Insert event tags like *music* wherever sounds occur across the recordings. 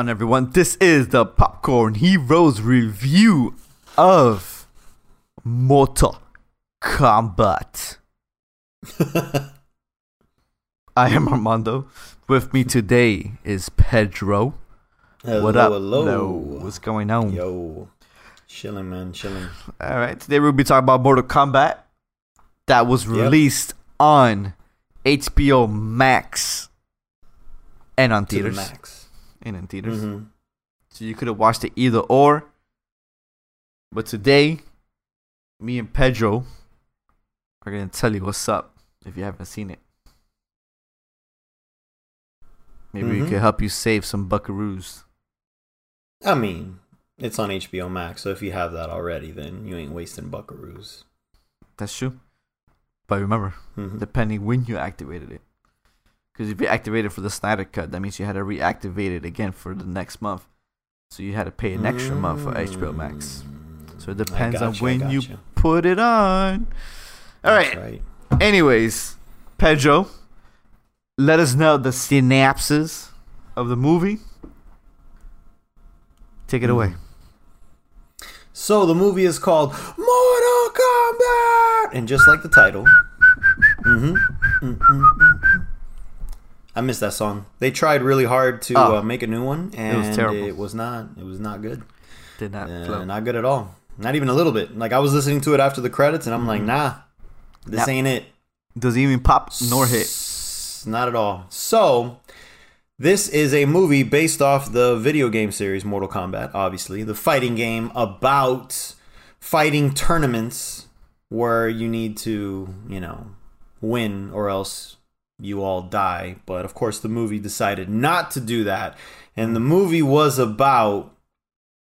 on, everyone? This is the Popcorn Heroes review of Mortal Kombat. *laughs* I am Armando. With me today is Pedro. Hello, what up? hello. What's going on? Yo. Chilling, man, chilling. All right. Today we'll be talking about Mortal Kombat that was Yep. released on HBO Max and on To the theaters. max. And in theaters. hmm So you could have watched it either or. But today, me and Pedro are going to tell you what's up if you haven't seen it. Maybe we Mhm. could help you save some buckaroos. I mean, it's on HBO Max, so if you have that already, then you ain't wasting buckaroos. That's true. But remember, Mhm. depending when you activated it. Because if you activated for the Snyder Cut, that means you had to reactivate it again for the next month. So you had to pay an extra month for HBO Max. So it Mm, depends on when you gotcha. put it on. All right. Right. Anyways, Pedro, let us know the synapses of the movie. Take it away. Mm. So the movie is called Mortal Kombat, and just like the title, hmm I missed that song. They tried really hard to Oh. uh, make a new one, and was terrible. it was not. It was not good. Did not Uh, flow. not good at all. Not even a little bit. Like I was listening to it after the credits, and I'm like, nah, this Nah. ain't it. Doesn't even pop nor hit. S- Not at all. So, this is a movie based off the video game series Mortal Kombat, obviously, the fighting game about fighting tournaments where you need to, you know, win or else you all die. But of course, the movie decided not to do that. And the movie was about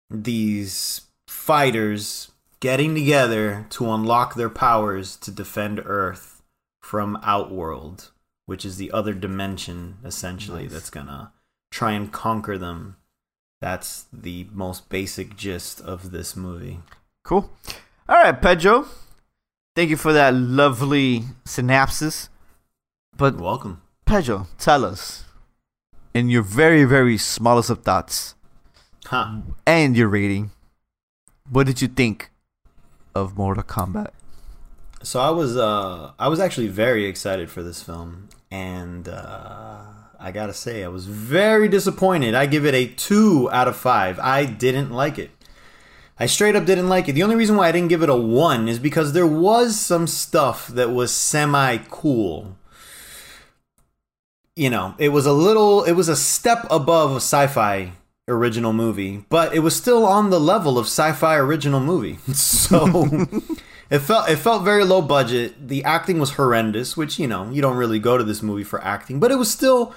these fighters getting together to unlock their powers to defend Earth from Outworld, which is the other dimension essentially Nice. that's gonna try and conquer them. That's the most basic gist of this movie. Cool. All right, Pedro. Thank you for that lovely synapses. But You're welcome. Pedro, tell us, in your very, very smallest of thoughts Huh. and your rating, what did you think of Mortal Kombat? So I was uh I was actually very excited for this film and uh I got to say I was very disappointed. I give it a 2 out of 5. I didn't like it. I straight up didn't like it. The only reason why I didn't give it a 1 is because there was some stuff that was semi cool. You know, it was a little it was a step above a sci-fi original movie, but it was still on the level of sci-fi original movie. *laughs* So *laughs* it felt it felt very low budget. The acting was horrendous, which you know you don't really go to this movie for acting, but it was still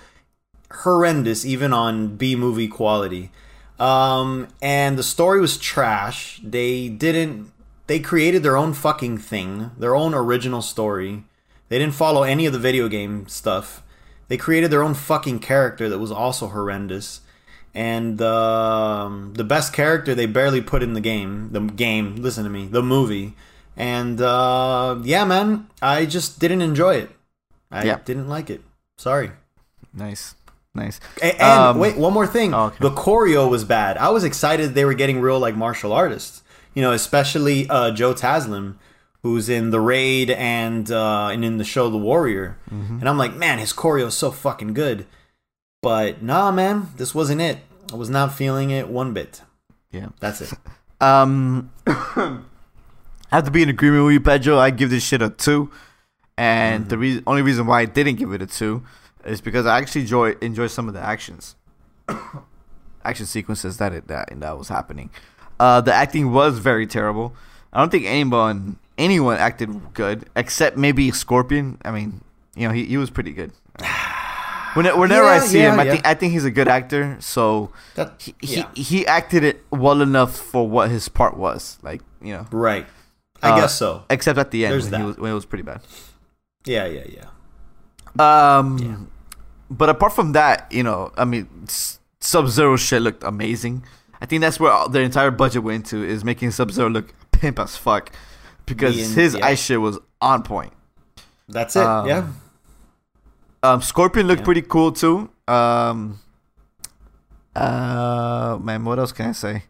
horrendous even on B movie quality. Um, and the story was trash. They didn't. They created their own fucking thing, their own original story. They didn't follow any of the video game stuff. They created their own fucking character that was also horrendous. And um, the best character they barely put in the game. The game, listen to me, the movie. And uh, yeah, man, I just didn't enjoy it. I Yeah. didn't like it. Sorry. Nice, nice. And, Um, wait, one more thing. oh, okay. The choreo was bad. I was excited they were getting real like martial artists. You know, especially uh, Joe Taslim, who's in the Raid and uh, and in the show The Warrior. Mm-hmm. And I'm like, man, his choreo is so fucking good. But nah, man, this wasn't it. I was not feeling it one bit. Yeah. That's it. *laughs* Um, I *coughs* have to be in agreement with you, Pedro. I give this shit a two, and the reason, only reason why I didn't give it a two, is because I actually enjoy enjoy some of the actions, *coughs* action sequences that it that and that was happening. Uh, the acting was very terrible. I don't think anyone anyone acted good except maybe Scorpion. I mean, you know, he, he was pretty good. *sighs* When, whenever I see yeah, him, I yeah. think I think he's a good actor. So That, he, yeah. he he acted it well enough for what his part was. Like you know, right. I Uh, guess so. except at the end when, he was, when it was pretty bad. Yeah, yeah, yeah. Um, Yeah. but apart from that, you know, I mean, Sub Zero shit looked amazing. I think that's where all, the entire budget went to is making Sub Zero look pimp as fuck because Being- his yeah. ice shit was on point. That's it. Um, yeah. Um, Scorpion looked Yeah. pretty cool too. Um, Uh, man, what else can I say?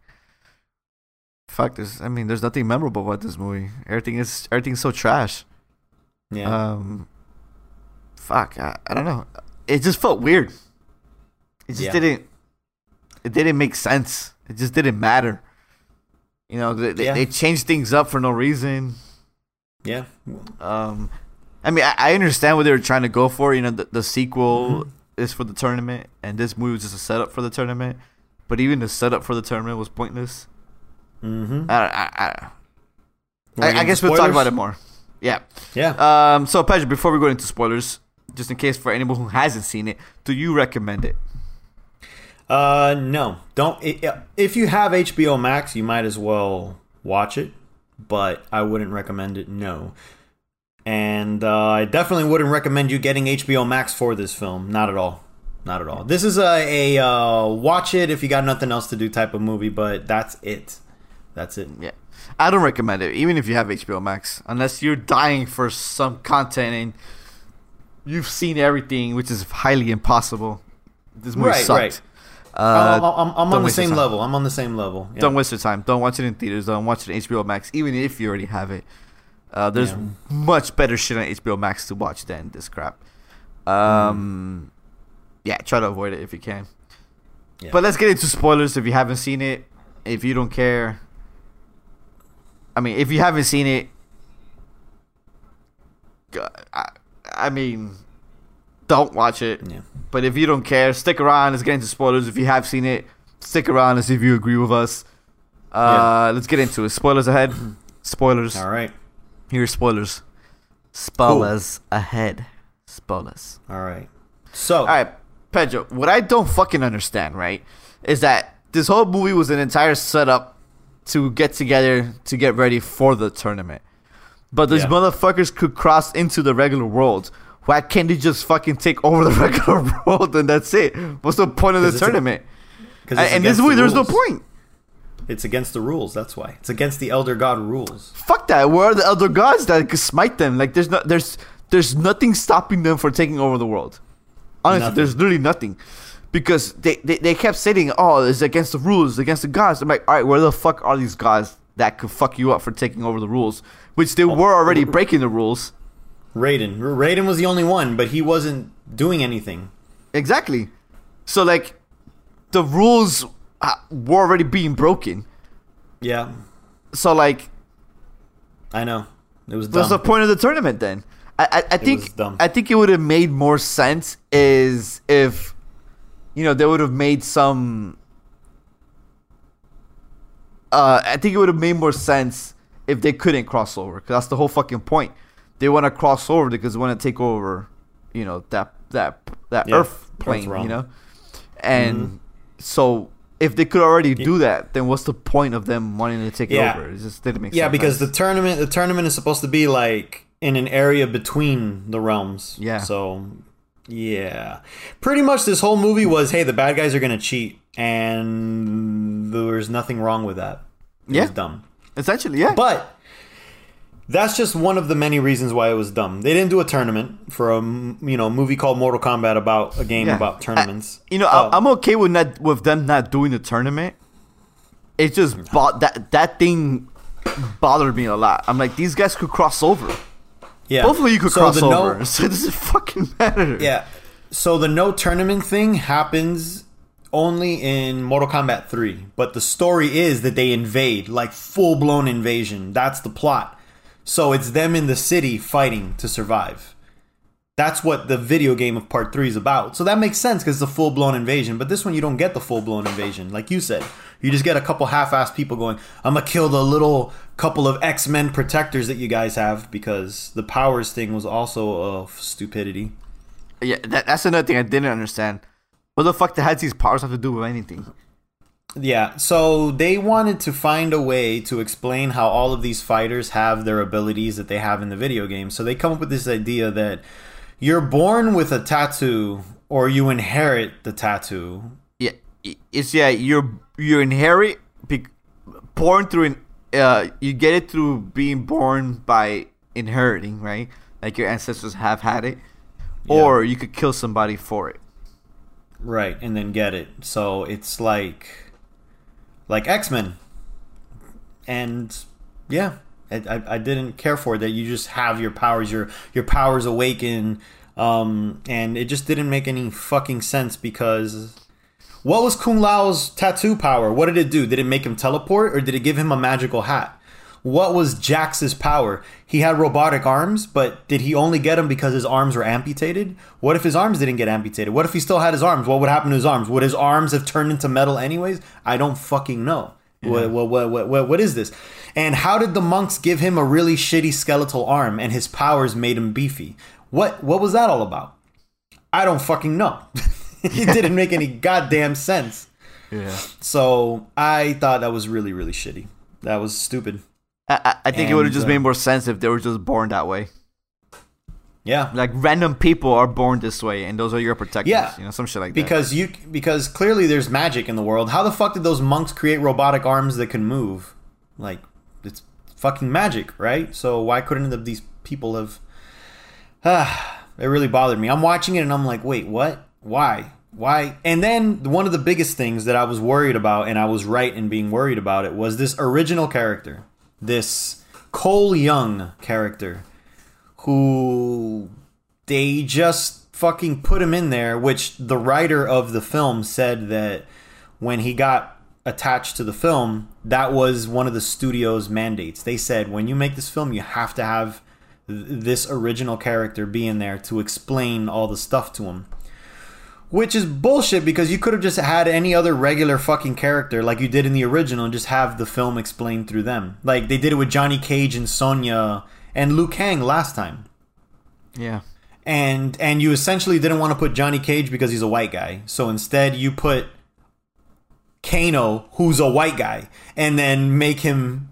Fuck this. I mean, there's nothing memorable about this movie. Everything is everything's so trash. Yeah. Um, fuck. I, I don't know. It just felt weird. It just Yeah. didn't. It didn't make sense. It just didn't matter. You know, they, they, Yeah. they changed things up for no reason. yeah. Um, I mean, I, I understand what they were trying to go for. You know, the, the sequel Mm-hmm. is for the tournament, and this movie was just a setup for the tournament. But even the setup for the tournament was pointless. Mm-hmm. I, I, I, I, I guess we'll talk about it more. Yeah. Yeah. Um. So, Pedro, before we go into spoilers, just in case for anyone who hasn't seen it, do you recommend it? Uh, no, don't. if you have HBO Max, you might as well watch it, but I wouldn't recommend it. No, and uh, I definitely wouldn't recommend you getting HBO Max for this film. Not at all. Not at all. This is a, a uh, watch it if you got nothing else to do type of movie, but that's it. That's it. Yeah. I don't recommend it, even if you have HBO Max, unless you're dying for some content and you've seen everything, which is highly impossible. This movie Right, sucked. right. Uh, I'm, I'm, I'm on the same level. I'm on the same level. Yeah. Don't waste your time. Don't watch it in theaters. Don't watch it on HBO Max, even if you already have it. Uh, there's much better shit on HBO Max to watch than this crap. Um, yeah, try to avoid it if you can. Yeah. But let's get into spoilers if you haven't seen it. If you don't care, I mean, if you haven't seen it, I mean, don't watch it. Yeah. But if you don't care, stick around. Let's get into spoilers. If you have seen it, stick around and see if you agree with us. Uh, Let's get into it. Spoilers ahead. Spoilers. All right. Here's spoilers. Spoilers ahead. Spoilers. All right. So. All right, Pedro. What I don't fucking understand, right, is that this whole movie was an entire setup to get together to get ready for the tournament. But these Yeah. motherfuckers could cross into the regular world. Why can't they just fucking take over the *laughs* regular world and that's it? What's the point of the a- tournament? 'cause And this the movie, there's no point. It's against the rules. That's why. It's against the Elder God rules. Fuck that. Where are the elder gods that could smite them? Like there's no there's there's nothing stopping them from taking over the world. Honestly, Nothing. there's literally nothing. Because they, they, they kept saying, Oh, it's against the rules, against the gods. I'm like, alright, where the fuck are these gods that could fuck you up for taking over the rules? Which they oh. were already breaking the rules. Raiden. Raiden was the only one, but he wasn't doing anything. Exactly. So like the rules uh, were already being broken. Yeah, So like I know. It was What's the point of the tournament then? I, I, I was think. I think it would have made more sense is if you know they would have made some. Uh, I think it would have made more sense if they couldn't cross over because that's the whole fucking point. They want to cross over because they want to take over, you know that that that Yeah, Earth plane, you know, and mm-hmm. so if they could already do that, then what's the point of them wanting to take Yeah. over? It just didn't make Yeah, sense. Yeah, because the tournament the tournament is supposed to be like in an area between the realms. Yeah. So yeah. Pretty much this whole movie was hey, the bad guys are gonna cheat and there's nothing wrong with that. It Yeah. was dumb. essentially, yeah. But that's just one of the many reasons why it was dumb. They didn't do a tournament for a you know movie called Mortal Kombat about a game Yeah. about tournaments. You know, Uh, I, I'm okay with not with them not doing the tournament. It just bo- that that thing bothered me a lot. I'm like, these guys could cross over. yeah. Of you could So cross the no- over. So does *laughs* it fucking matter? Yeah. So the no tournament thing happens only in Mortal Kombat 3, but the story is that they invade, like full blown invasion. That's the plot. So it's them in the city fighting to survive. That's what the video game of part 3 is about. So that makes sense because it's a full blown invasion. But this one, you don't get the full blown invasion. Like you said, you just get a couple half assed people going, I'm going to kill the little couple of X Men protectors that you guys have because the powers thing was also of stupidity. yeah. That, that's another thing I didn't understand. What the fuck has these powers have to do with anything? Yeah, so they wanted to find a way to explain how all of these fighters have their abilities that they have in the video game. So they come up with this idea that you're born with a tattoo or you inherit the tattoo. Yeah, it's yeah. You're you inherit born through an uh you get it through being born by inheriting right like your ancestors have had it or you could kill somebody for it right, and then get it. So it's like like X Men, and yeah, I, I, didn't care for it, that. You just have your powers, your your powers awaken, um, and it just didn't make any fucking sense because what was Kung Lao's tattoo power? What did it do? Did it make him teleport, or did it give him a magical hat? What was Jax's power? He had robotic arms, but did he only get them because his arms were amputated? What if his arms didn't get amputated? What if he still had his arms? What would happen to his arms? Would his arms have turned into metal anyways? I don't fucking know. Yeah. What, what, what, what, what is this? And how did the monks give him a really shitty skeletal arm and his powers made him beefy? What what was that all about? I don't fucking know. *laughs* it didn't make any goddamn sense. Yeah. So I thought that was really, really shitty. That was stupid. I, I think and, it would have just uh, made more sense if they were just born that way. Yeah, like random people are born this way, and those are your protectors. Yeah, you know, some shit like because that. Because you, because clearly there's magic in the world. How the fuck did those monks create robotic arms that can move? Like, it's fucking magic, right? So why couldn't these people have? Ah, *sighs* it really bothered me. I'm watching it and I'm like, wait, what? Why? Why? And then one of the biggest things that I was worried about, and I was right in being worried about it, was this original character this Cole Young character who they just fucking put him in there, which the writer of the film said that when he got attached to the film, that was one of the studio's mandates. They said, when you make this film, you have to have this original character be in there to explain all the stuff to him. Which is bullshit because you could have just had any other regular fucking character like you did in the original and just have the film explained through them. Like they did it with Johnny Cage and Sonya and Liu Kang last time. Yeah. And and you essentially didn't want to put Johnny Cage because he's a white guy. So instead you put Kano, who's a white guy, and then make him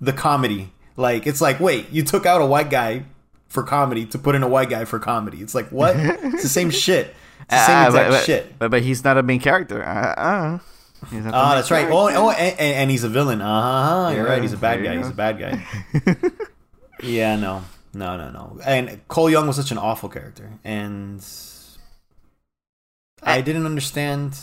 the comedy. Like it's like, wait, you took out a white guy for comedy to put in a white guy for comedy. It's like what? *laughs* it's the same shit. Same uh, exact but, shit. But, but he's not a main character. Uh, uh. Oh, that's right. Oh, oh and, and, he's a villain. Uh huh. You're yeah, right. He's a bad guy. He's a bad guy. *laughs* yeah, no, no, no, no. And Cole Young was such an awful character, and I didn't understand.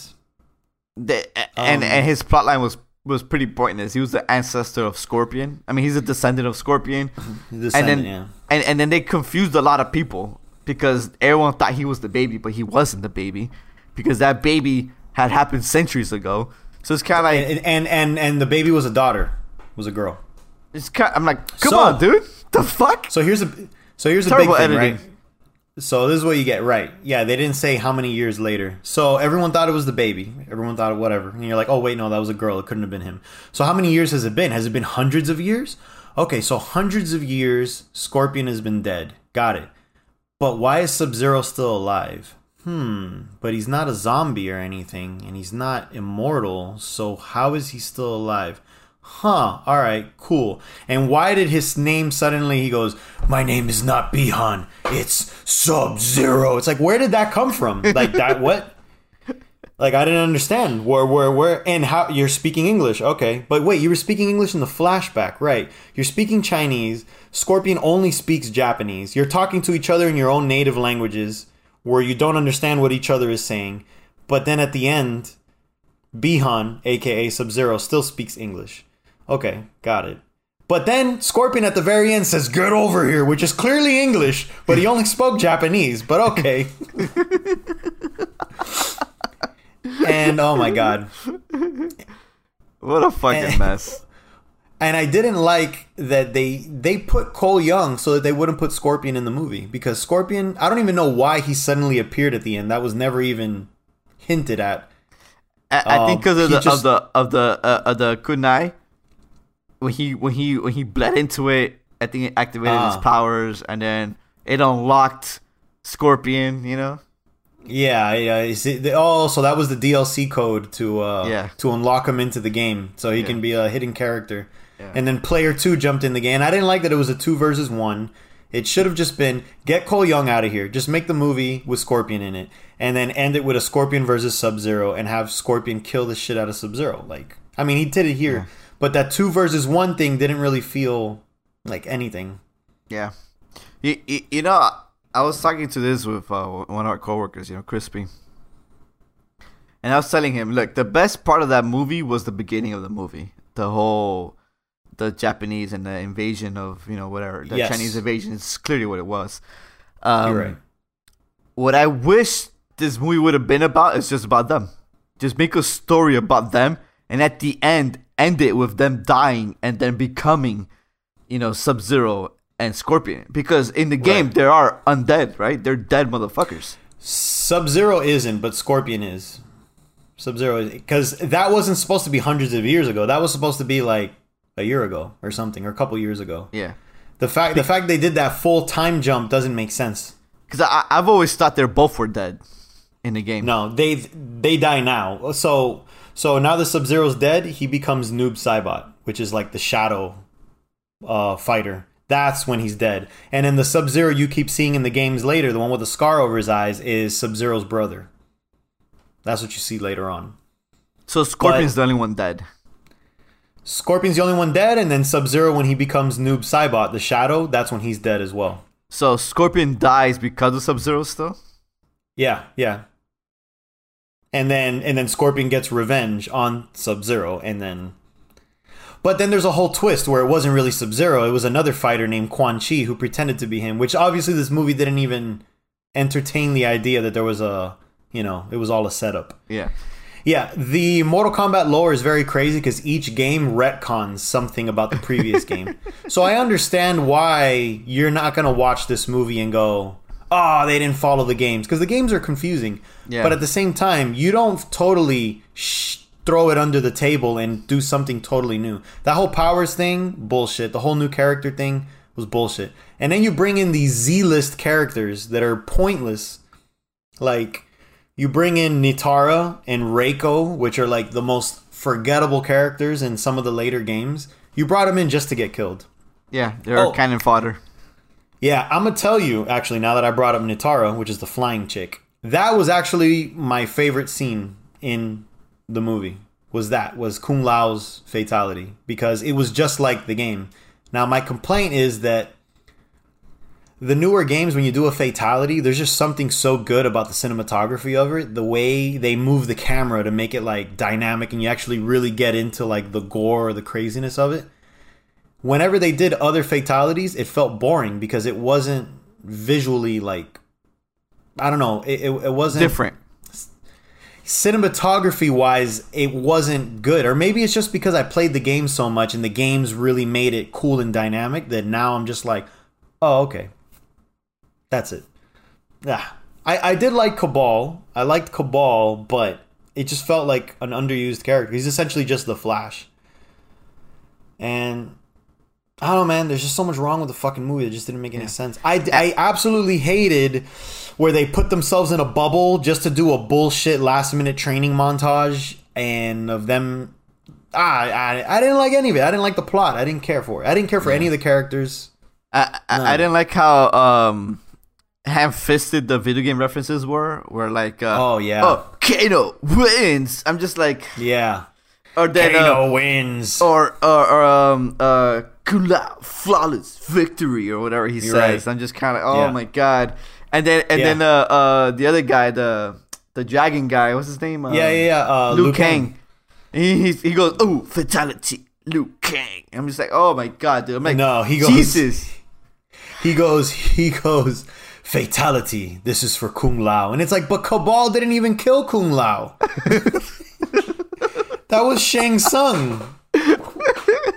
The, and um, and his plotline was was pretty pointless. He was the ancestor of Scorpion. I mean, he's a descendant of Scorpion. Descendant, *laughs* and then yeah. and and then they confused a lot of people because everyone thought he was the baby, but he wasn't the baby because that baby had happened centuries ago. So it's kind of like and, and, and and the baby was a daughter, was a girl. It's kind. I'm like, come so, on, dude. The fuck. So here's a so here's Terrible a big thing, editing. right? So this is what you get, right? Yeah, they didn't say how many years later. So everyone thought it was the baby. Everyone thought it whatever, and you're like, oh wait, no, that was a girl. It couldn't have been him. So how many years has it been? Has it been hundreds of years? Okay, so hundreds of years, Scorpion has been dead. Got it. But why is Sub Zero still alive? Hmm, but he's not a zombie or anything, and he's not immortal, so how is he still alive? Huh, alright, cool. And why did his name suddenly, he goes, My name is not Bi-Han, it's Sub Zero. It's like, where did that come from? *laughs* Like, that, what? Like I didn't understand where where where and how you're speaking English. Okay. But wait, you were speaking English in the flashback, right? You're speaking Chinese. Scorpion only speaks Japanese. You're talking to each other in your own native languages where you don't understand what each other is saying. But then at the end, Bi-Han, aka Sub-Zero, still speaks English. Okay, got it. But then Scorpion at the very end says, Get over here, which is clearly English, but he only spoke Japanese. But okay. *laughs* and oh my god, what a fucking and, mess. And I didn't like that they they put Cole Young so that they wouldn't put Scorpion in the movie because Scorpion, I don't even know why he suddenly appeared at the end. That was never even hinted at. I, I um, think because of, of the of the uh, of the kunai when he when he when he bled into it, I think it activated uh, his ah. powers and then it unlocked Scorpion. You know. Yeah, yeah. Oh, so that was the DLC code to uh, yeah. to unlock him into the game, so he yeah. can be a hidden character. Yeah. And then player two jumped in the game. I didn't like that it was a two versus one. It should have just been get Cole Young out of here. Just make the movie with Scorpion in it, and then end it with a Scorpion versus Sub Zero, and have Scorpion kill the shit out of Sub Zero. Like, I mean, he did it here, yeah. but that two versus one thing didn't really feel like anything. Yeah, you, you, you know I was talking to this with uh, one of our coworkers, you know, Crispy, And I was telling him, look, the best part of that movie was the beginning of the movie. The whole the Japanese and the invasion of, you know, whatever. The Yes. Chinese invasion is clearly what it was. Um, You're right. What I wish this movie would have been about is just about them. Just make a story about them and at the end end it with them dying and then becoming, you know, Sub Zero and Scorpion. Because in the game Right. there are undead, right? They're dead motherfuckers. Sub Zero isn't, but Scorpion is. Sub Zero is because that wasn't supposed to be hundreds of years ago. That was supposed to be like a year ago or something, or a couple years ago. Yeah. The fact the fact they did that full time jump doesn't make sense. Because I, I've always thought they're both were dead in the game. No, they they die now. So so now the Sub Zero's dead. He becomes Noob Saibot, which is like the shadow uh, fighter. That's when he's dead. And then the Sub Zero you keep seeing in the games later, the one with the scar over his eyes, is Sub Zero's brother. That's what you see later on. So Scorpion's the only one dead. Scorpion's the only one dead, and then Sub Zero when he becomes Noob Saibot, the shadow, that's when he's dead as well. So Scorpion dies because of Sub Zero still? Yeah, yeah. And then and then Scorpion gets revenge on Sub Zero, and then. But then there's a whole twist where it wasn't really Sub Zero; it was another fighter named Quan Chi who pretended to be him. Which obviously this movie didn't even entertain the idea that there was a, you know, it was all a setup. Yeah. Yeah, the Mortal Kombat lore is very crazy because each game retcons something about the previous *laughs* game. So I understand why you're not going to watch this movie and go, oh, they didn't follow the games. Because the games are confusing. Yeah. But at the same time, you don't totally sh- throw it under the table and do something totally new. That whole powers thing, bullshit. The whole new character thing was bullshit. And then you bring in these Z list characters that are pointless. Like, you bring in Nitara and Reiko, which are like the most forgettable characters in some of the later games. You brought them in just to get killed. Yeah, they're Oh. cannon fodder. Yeah, I'm gonna tell you actually now that I brought up Nitara, which is the flying chick. That was actually my favorite scene in the movie. Was that was Kung Lao's fatality because it was just like the game. Now my complaint is that the newer games when you do a fatality, there's just something so good about the cinematography of it, the way they move the camera to make it like dynamic and you actually really get into like the gore or the craziness of it whenever they did other fatalities, it felt boring because it wasn't visually like I don't know. It, it, it wasn't Different. Cinematography wise. It wasn't good, or maybe it's just because I played the game so much and the games really made it cool and dynamic that now I'm just like, oh okay, that's it. Yeah, I I did like Kabal. I liked Kabal, but it just felt like an underused character. He's essentially just the Flash, and I don't know, man. There's just so much wrong with the fucking movie. It just didn't make any sense. I, I absolutely hated where they put themselves in a bubble just to do a bullshit last minute training montage and of them. Ah, I, I didn't like any of it. I didn't like the plot. I didn't care for it. I didn't care for any of the characters. I, I, I didn't like how um ham-fisted the video game references were. Where like, uh, Oh, yeah. oh Kano wins. I'm just like, Yeah. or then Kano uh, wins. or or, or um uh Kula flawless victory or whatever he You're says. right. I'm just kind of oh Yeah. my god. And then and Yeah. then uh uh the other guy the the dragon guy what's his name? Um, yeah, yeah, yeah. Uh, Liu Liu Kang. He he's, he goes oh fatality Liu Kang. I'm just like oh my god dude. I'm like No, he goes- Jesus. He goes, he goes, fatality. This is for Kung Lao. And it's like, but Kabal didn't even kill Kung Lao. *laughs* that was Shang Tsung.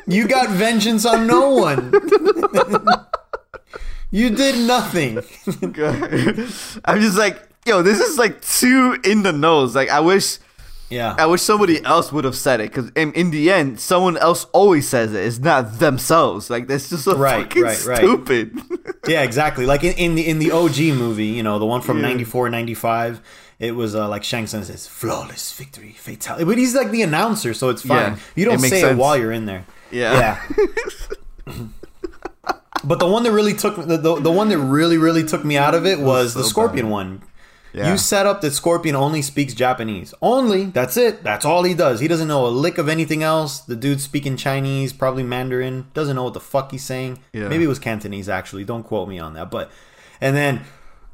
You got vengeance on no one. *laughs* you did nothing. *laughs* I'm just like yo this is like too in the nose. Like I wish. Yeah. I wish somebody else would have said it because in, in the end, someone else always says it. It's not themselves. Like that's just so Right, fucking right, right. stupid. *laughs* Yeah, exactly. Like in, in the in the OG movie, you know, the one from 94, 95, it was uh, like Shang Tsung says, flawless victory, fatality. But he's like the announcer, so it's fine. Yeah, you don't say sense. it while you're in there. yeah. Yeah. *laughs* but the one that really took the, the the one that really really took me out of it was the so Scorpion bad. one. Yeah. You set up that Scorpion only speaks Japanese. Only. That's it. That's all he does. He doesn't know a lick of anything else. The dude's speaking Chinese, probably Mandarin. Doesn't know what the fuck he's saying. Yeah. Maybe it was Cantonese actually. Don't quote me on that. But and then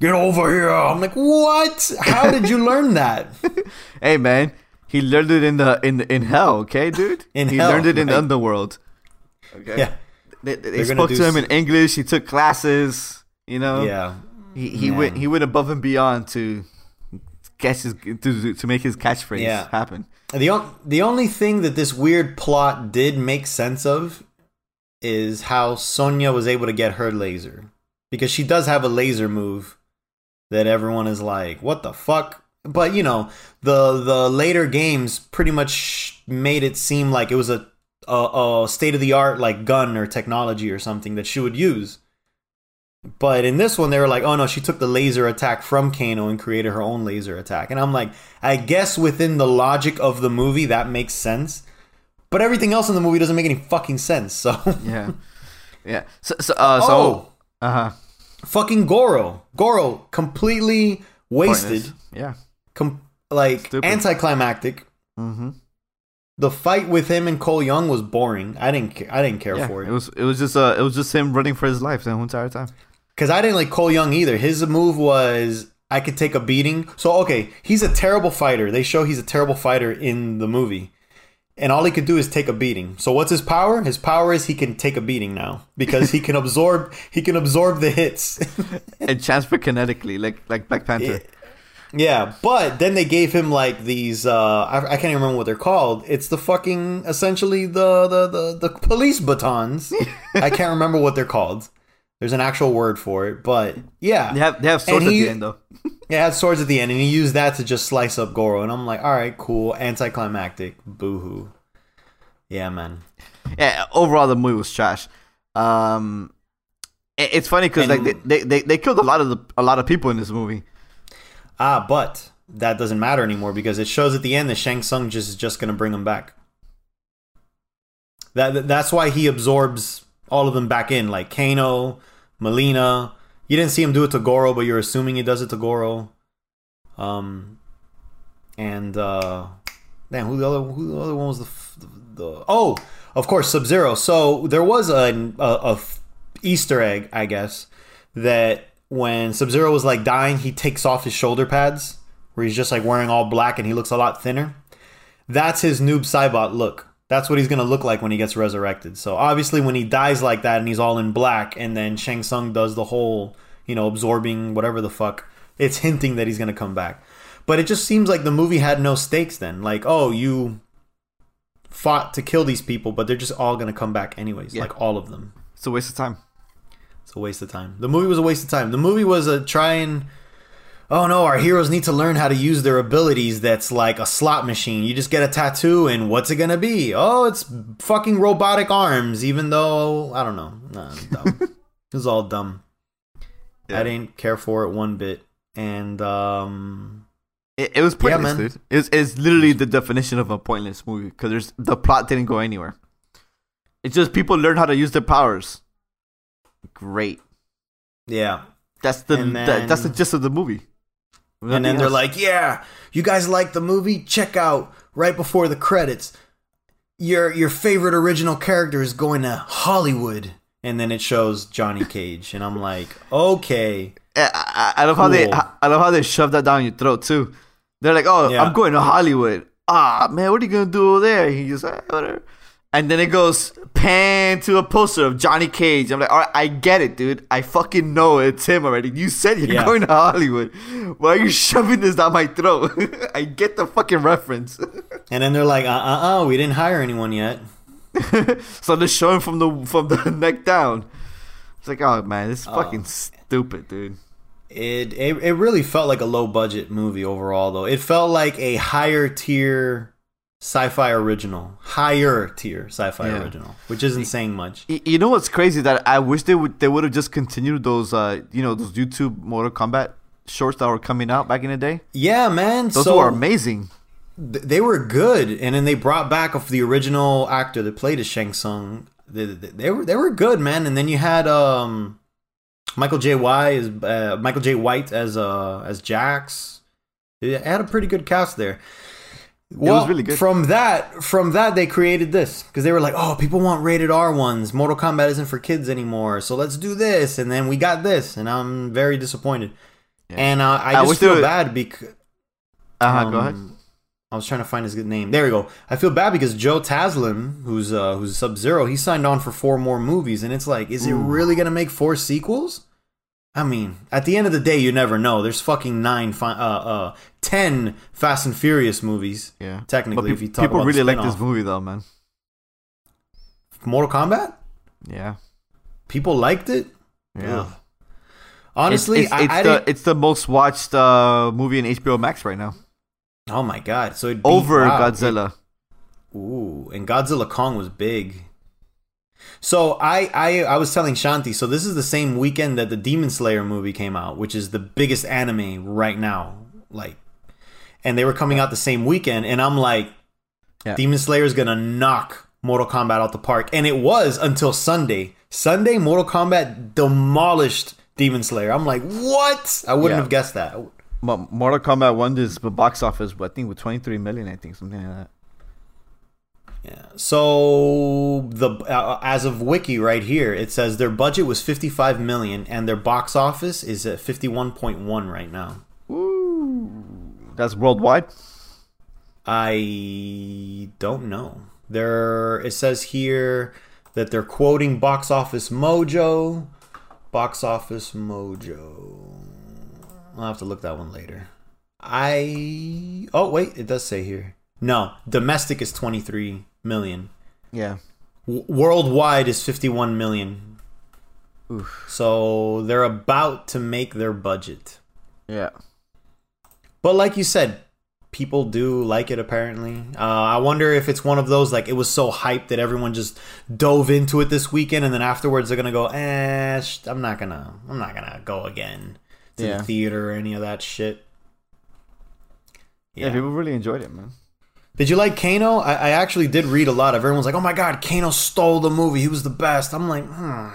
get over here. I'm like, what? How did you learn that? *laughs* Hey man, he learned it in the in the, in hell. Okay, dude. In he hell, learned it in the underworld. Okay. yeah, They, they spoke to him in English. He took classes. You know. yeah. He he Man. went he went above and beyond to catch his to to make his catchphrase Yeah. happen. The on- the only thing that this weird plot did make sense of is how Sonya was able to get her laser because she does have a laser move that everyone is like, "What the fuck?" But you know, the the later games pretty much made it seem like it was a a, a state of the art like gun or technology or something that she would use. But in this one, they were like, "Oh no, she took the laser attack from Kano and created her own laser attack." And I'm like, I guess within the logic of the movie, that makes sense. But everything else in the movie doesn't make any fucking sense. So, *laughs* Yeah. Yeah. So so uh, oh, so uh huh. fucking Goro, Goro, completely wasted, Yeah. com- like Stupid. anticlimactic. Mm-hmm. The fight with him and Cole Young was boring. I didn't, I didn't care Yeah. for it. It was it was just uh it was just him running for his life the entire time. Because I didn't like Cole Young either. His move was I could take a beating. So okay, he's a terrible fighter. They show he's a terrible fighter in the movie. And all he could do is take a beating. So what's his power? His power is he can take a beating now. Because he can *laughs* absorb he can absorb the hits. and transfer kinetically like like Black Panther. Yeah, but then they gave him like these uh I, I can't even remember what they're called. It's the fucking essentially the the the, the police batons. *laughs* I can't remember what they're called. There's an actual word for it, but yeah. They have they have swords And at the end though. *laughs* Yeah, it had swords at the end, and he used that to just slice up Goro. And I'm like, all right, cool, anticlimactic, boohoo. Yeah, man. Yeah, overall the movie was trash. Um, it- it's funny because like they, they, they, they killed a lot of the a lot of people in this movie. Ah, but that doesn't matter anymore because it shows at the end that Shang Tsung just is just gonna bring him back. That that's why he absorbs all of them back in, like Kano, Mileena. You didn't see him do it to Goro, but you're assuming he does it to Goro. Um, and uh, damn, who the other who the other one was the the, the oh, of course, Sub Zero. So there was a a Easter egg, I guess, that when Sub Zero was like dying, he takes off his shoulder pads, where he's just like wearing all black and he looks a lot thinner. That's his Noob Saibot look. That's what he's gonna look like when he gets resurrected. So obviously, when he dies like that and he's all in black, and then Shang Tsung does the whole, you know, absorbing whatever the fuck, it's hinting that he's gonna come back. But it just seems like the movie had no stakes then. Like, oh, you fought to kill these people, but they're just all gonna come back anyways. Yeah. Like all of them. It's a waste of time. It's a waste of time. The movie was a waste of time. The movie was a try and oh no, our heroes need to learn how to use their abilities. That's like a slot machine. You just get a tattoo, and what's it gonna be? Oh, it's fucking robotic arms. Even though I don't know, nah, dumb. *laughs* it was all dumb. Yeah. I didn't care for it one bit, and um, It, it was pointless, man. dude. It's it's literally the definition of a pointless movie because there's the plot didn't go anywhere. It's just people learn how to use their powers. Great. yeah. That's the And that, that's the gist of the movie. And then they're like, "Yeah, you guys like the movie? Check out right before the credits. Your your favorite original character is going to Hollywood." And then it shows Johnny *laughs* Cage, and I'm like, "Okay, I, I, I love how they I love how they shove that down your throat too. They're like, "Oh, Yeah. I'm going to Hollywood." Ah, man, what are you gonna do over there? He just ah, whatever. And then it goes pan to a poster of Johnny Cage. I'm like, all right, I get it, dude. I fucking know it's him already. You said you're Yeah. going to Hollywood. Why are you shoving this down my throat? *laughs* I get the fucking reference. *laughs* And then they're like, "Uh, uh, uh, we didn't hire anyone yet." *laughs* so they're showing from the from the neck down. It's like, oh man, this is Uh. fucking stupid, dude. It, it it really felt like a low budget movie overall, though. It felt like a higher tier sci-fi original, higher tier sci-fi Yeah. original, which isn't saying much. You know what's crazy that I wish they would they would have just continued those uh you know those YouTube Mortal Kombat shorts that were coming out back in the day. Yeah, man. Those so were amazing. th- they were good, and then they brought back of the original actor that played as Shang Tsung. They, they, they were they were good, man. And then you had um Michael J. Y as uh, Michael Jai White as uh as Jax. It had a pretty good cast there. Well, really good. From that, from that, they created this because they were like, "Oh, people want rated R ones. Mortal Kombat isn't for kids anymore, so let's do this." And then we got this, and I'm very disappointed. Yeah. And uh, I I just feel bad because Uh huh. go ahead. Um, I was trying to find his good name. There we go. I feel bad because Joe Taslim, who's uh, who's Sub Zero, he signed on for four more movies, and it's like, is it really gonna make four sequels? I mean, at the end of the day, you never know. There's fucking nine, fi- uh, uh, ten Fast and Furious movies. Yeah. Technically, But if you talk people about really the like this movie though, man. Mortal Kombat. Yeah. People liked it. Yeah. Ugh. Honestly, it's, it's, it's I the didn't. it's the most watched uh, movie in HBO Max right now, Oh my god! So it beat- over wow. Godzilla. Ooh, and Godzilla Kong was big. So I, I I was telling Shanti, so this is the same weekend that the Demon Slayer movie came out, which is the biggest anime right now. Like and they were coming out the same weekend, and I'm like, Yeah. Demon Slayer is gonna knock Mortal Kombat out the park. And it was until Sunday. Sunday, Mortal Kombat demolished Demon Slayer. I'm like, what? I wouldn't Yeah. have guessed that. Mo- Mortal Kombat One is the box office, but I think with 23 million, I think something like that. Yeah. So the uh, as of Wiki right here, it says their budget was 55 million and their box office is at 51.1 right now. Ooh, that's worldwide. I don't know. There it says here that they're quoting Box Office Mojo. Box Office Mojo. I'll have to look that one later. I oh wait, it does say here. No, domestic is 23 million. Yeah. W- worldwide is 51 million. Oof. So they're about to make their budget. Yeah. But like you said, people do like it apparently. Uh, I wonder if it's one of those like it was so hyped that everyone just dove into it this weekend and then afterwards they're going to go, "Eh, sh- I'm not going to I'm not going to go again to Yeah. the theater or any of that shit." yeah. People really enjoyed it, man. Did you like Kano? I, I actually did read a lot of everyone's like, "Oh my god, Kano stole the movie. He was the best." I'm like, "Hmm."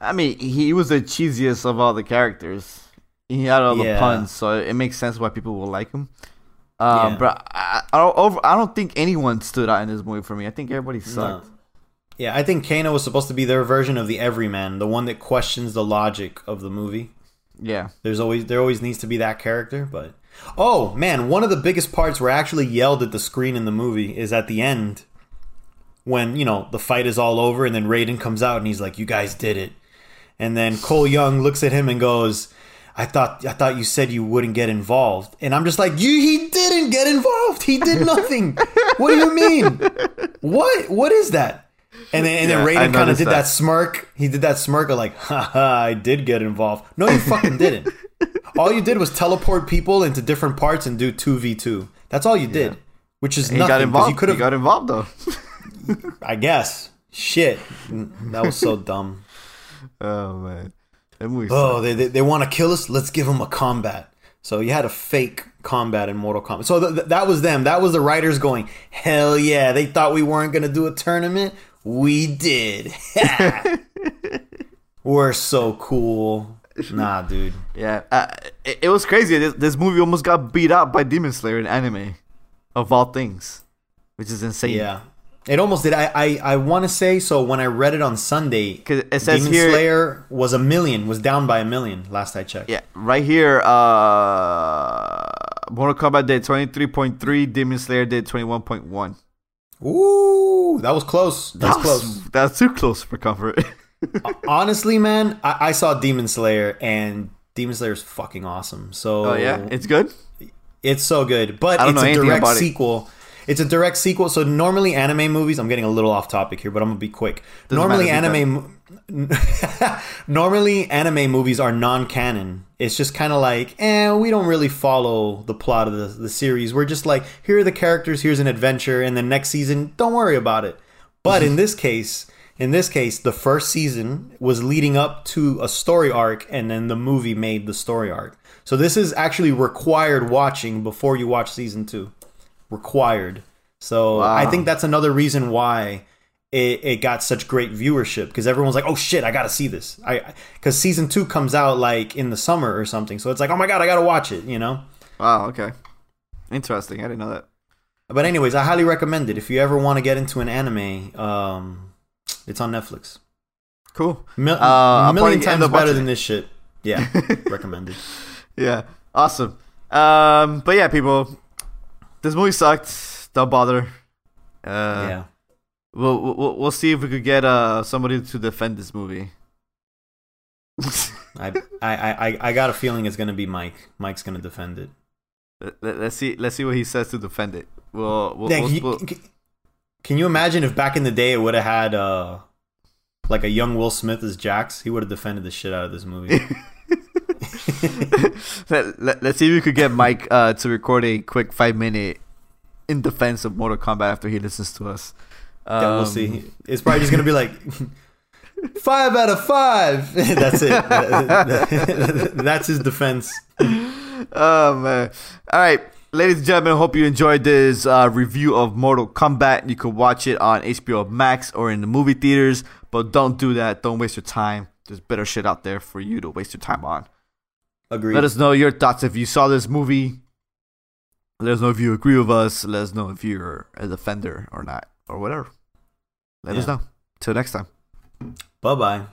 I mean, he was the cheesiest of all the characters. He had all the puns, so it makes sense why people will like him. Uh, Yeah. But I, I, don't, over, I don't think anyone stood out in this movie for me. I think everybody sucked. No. Yeah, I think Kano was supposed to be their version of the everyman, the one that questions the logic of the movie. Yeah. There's always there always needs to be that character, but oh man, one of the biggest parts where I actually yelled at the screen in the movie is at the end when you know the fight is all over and then Raiden comes out and he's like, "You guys did it," and then Cole Young looks at him and goes. I thought I thought you said you wouldn't get involved, and I'm just like, you. He didn't get involved. He did nothing. what do you mean? What? What is that? And then and Yeah, then Raiden kind of did that. that. smirk. He did that smirk of like, haha, I did get involved. No, you fucking didn't. All you did was teleport people into different parts and do 2v2. That's all you did. Which is He nothing. got involved. You could have, got involved though. *laughs* I guess. Shit. That was so *laughs* dumb. oh man. Oh, they, they, they want to kill us? Let's give them a combat. So you had a fake combat in Mortal Kombat. So th- th- that was them. That was the writers going, hell yeah. They thought we weren't going to do a tournament. We did. *laughs* We're so cool. Nah, dude. Yeah, uh, it, it was crazy. This, this movie almost got beat up by Demon Slayer in anime, of all things, which is insane. Yeah. It almost did. I I, I want to say so. When I read it on Sunday. Because it says Demon here- Slayer was a million, was down by a million last I checked. Yeah, right here, uh, Mortal Kombat did 23.3, Demon Slayer did 21.1. Ooh, that was close. That's That was- close. That's too close for comfort. *laughs* Honestly, man, I, I saw Demon Slayer and Demon Slayer is fucking awesome. So oh yeah, it's good. it's so good, but it's a direct it. sequel. It's a direct sequel. So normally anime movies, I'm getting a little off topic here, but I'm gonna be quick. Doesn't normally anime, *laughs* normally anime movies are non-canon. It's just kind of like, eh, we don't really follow the plot of the, the series. We're just like, here are the characters, here's an adventure, and then next season, don't worry about it. But in *laughs* this case, in this case, the first season was leading up to a story arc, and then the movie made the story arc. So this is actually required watching before you watch season two. Required. So I think that's another reason why it, it got such great viewership because everyone's like, "Oh shit, I gotta see this." I because season two comes out like in the summer or something, so it's like, "Oh my god, I gotta watch it," you know. Wow, okay. Interesting. I didn't know that. But anyways, I highly recommend it if you ever want to get into an anime. Um, it's on Netflix. Cool. Mil- Uh, I'll million times better than it. this shit. Yeah, *laughs* recommended. yeah, awesome. Um, but yeah, people, this movie sucked. Don't bother. Uh, yeah. We'll, we'll we'll see if we could get uh somebody to defend this movie. *laughs* I, I, I, I got a feeling it's gonna be Mike. Mike's gonna defend it. Let, us see let's see what he says to defend it. We'll, we'll, Yeah, we'll- we'll- can- can you imagine if back in the day it would have had uh like a young Will Smith as Jax? He would have defended the shit out of this movie. *laughs* let, us see if we could get Mike uh, to record a quick five minute in defense of Mortal Kombat after he listens to us. yeah, we'll Um, see. It's probably just gonna be like *laughs* five out of five. *laughs* That's it. That's his defense. Oh man! All right, ladies and gentlemen, hope you enjoyed this uh, review of Mortal Kombat. You can watch it on HBO Max or in the movie theaters, but don't do that. Don't waste your time. There's better shit out there for you to waste your time on. Agreed. Let us know your thoughts if you saw this movie. Let us know if you agree with us. Let us know if you're a defender or not, or whatever. Let us know. Till next time. Bye bye.